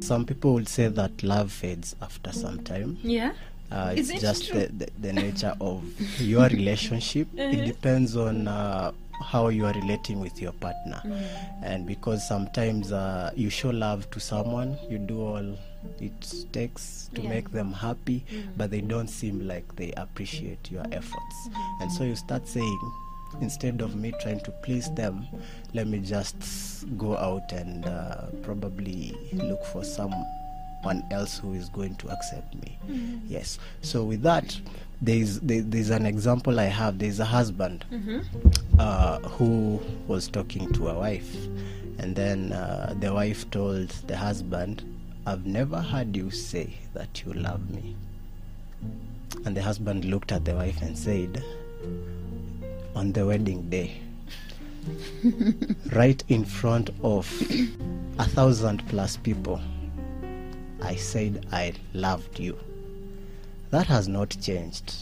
Some people would say that love fades after some time. Yeah. Uh, it's it just the, the, the nature of your relationship. It depends on uh, how you are relating with your partner. And because sometimes uh, you show love to someone, you do all it takes to Yeah. make them happy, but they don't seem like they appreciate your efforts. And so you start saying, instead of me trying to please them, let me just go out and uh, probably look for someone else who is going to accept me. Yes. So with that, there's there, there's an example I have. There's a husband uh, who was talking to a wife, and then uh, the wife told the husband, "I've never heard you say that you love me." And the husband looked at the wife and said, "On the wedding day." right in front of a thousand plus people, I said I loved you. That has not changed.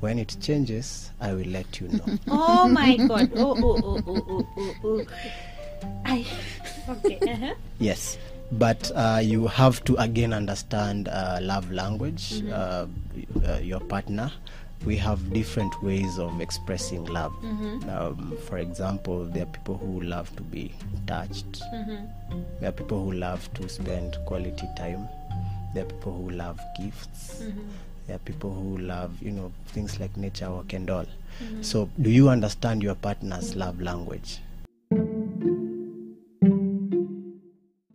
When it changes, I will let you know. Oh my god. Oh, oh, oh, oh, oh, oh, oh. I. Okay. Uh-huh. yes. But uh, you have to again understand uh, love language, uh, uh, your partner. We have different ways of expressing love. Um, for example, there are people who love to be touched. There are people who love to spend quality time. There are people who love gifts. There are people who love, you know, things like nature walk and all. So, do you understand your partner's love language?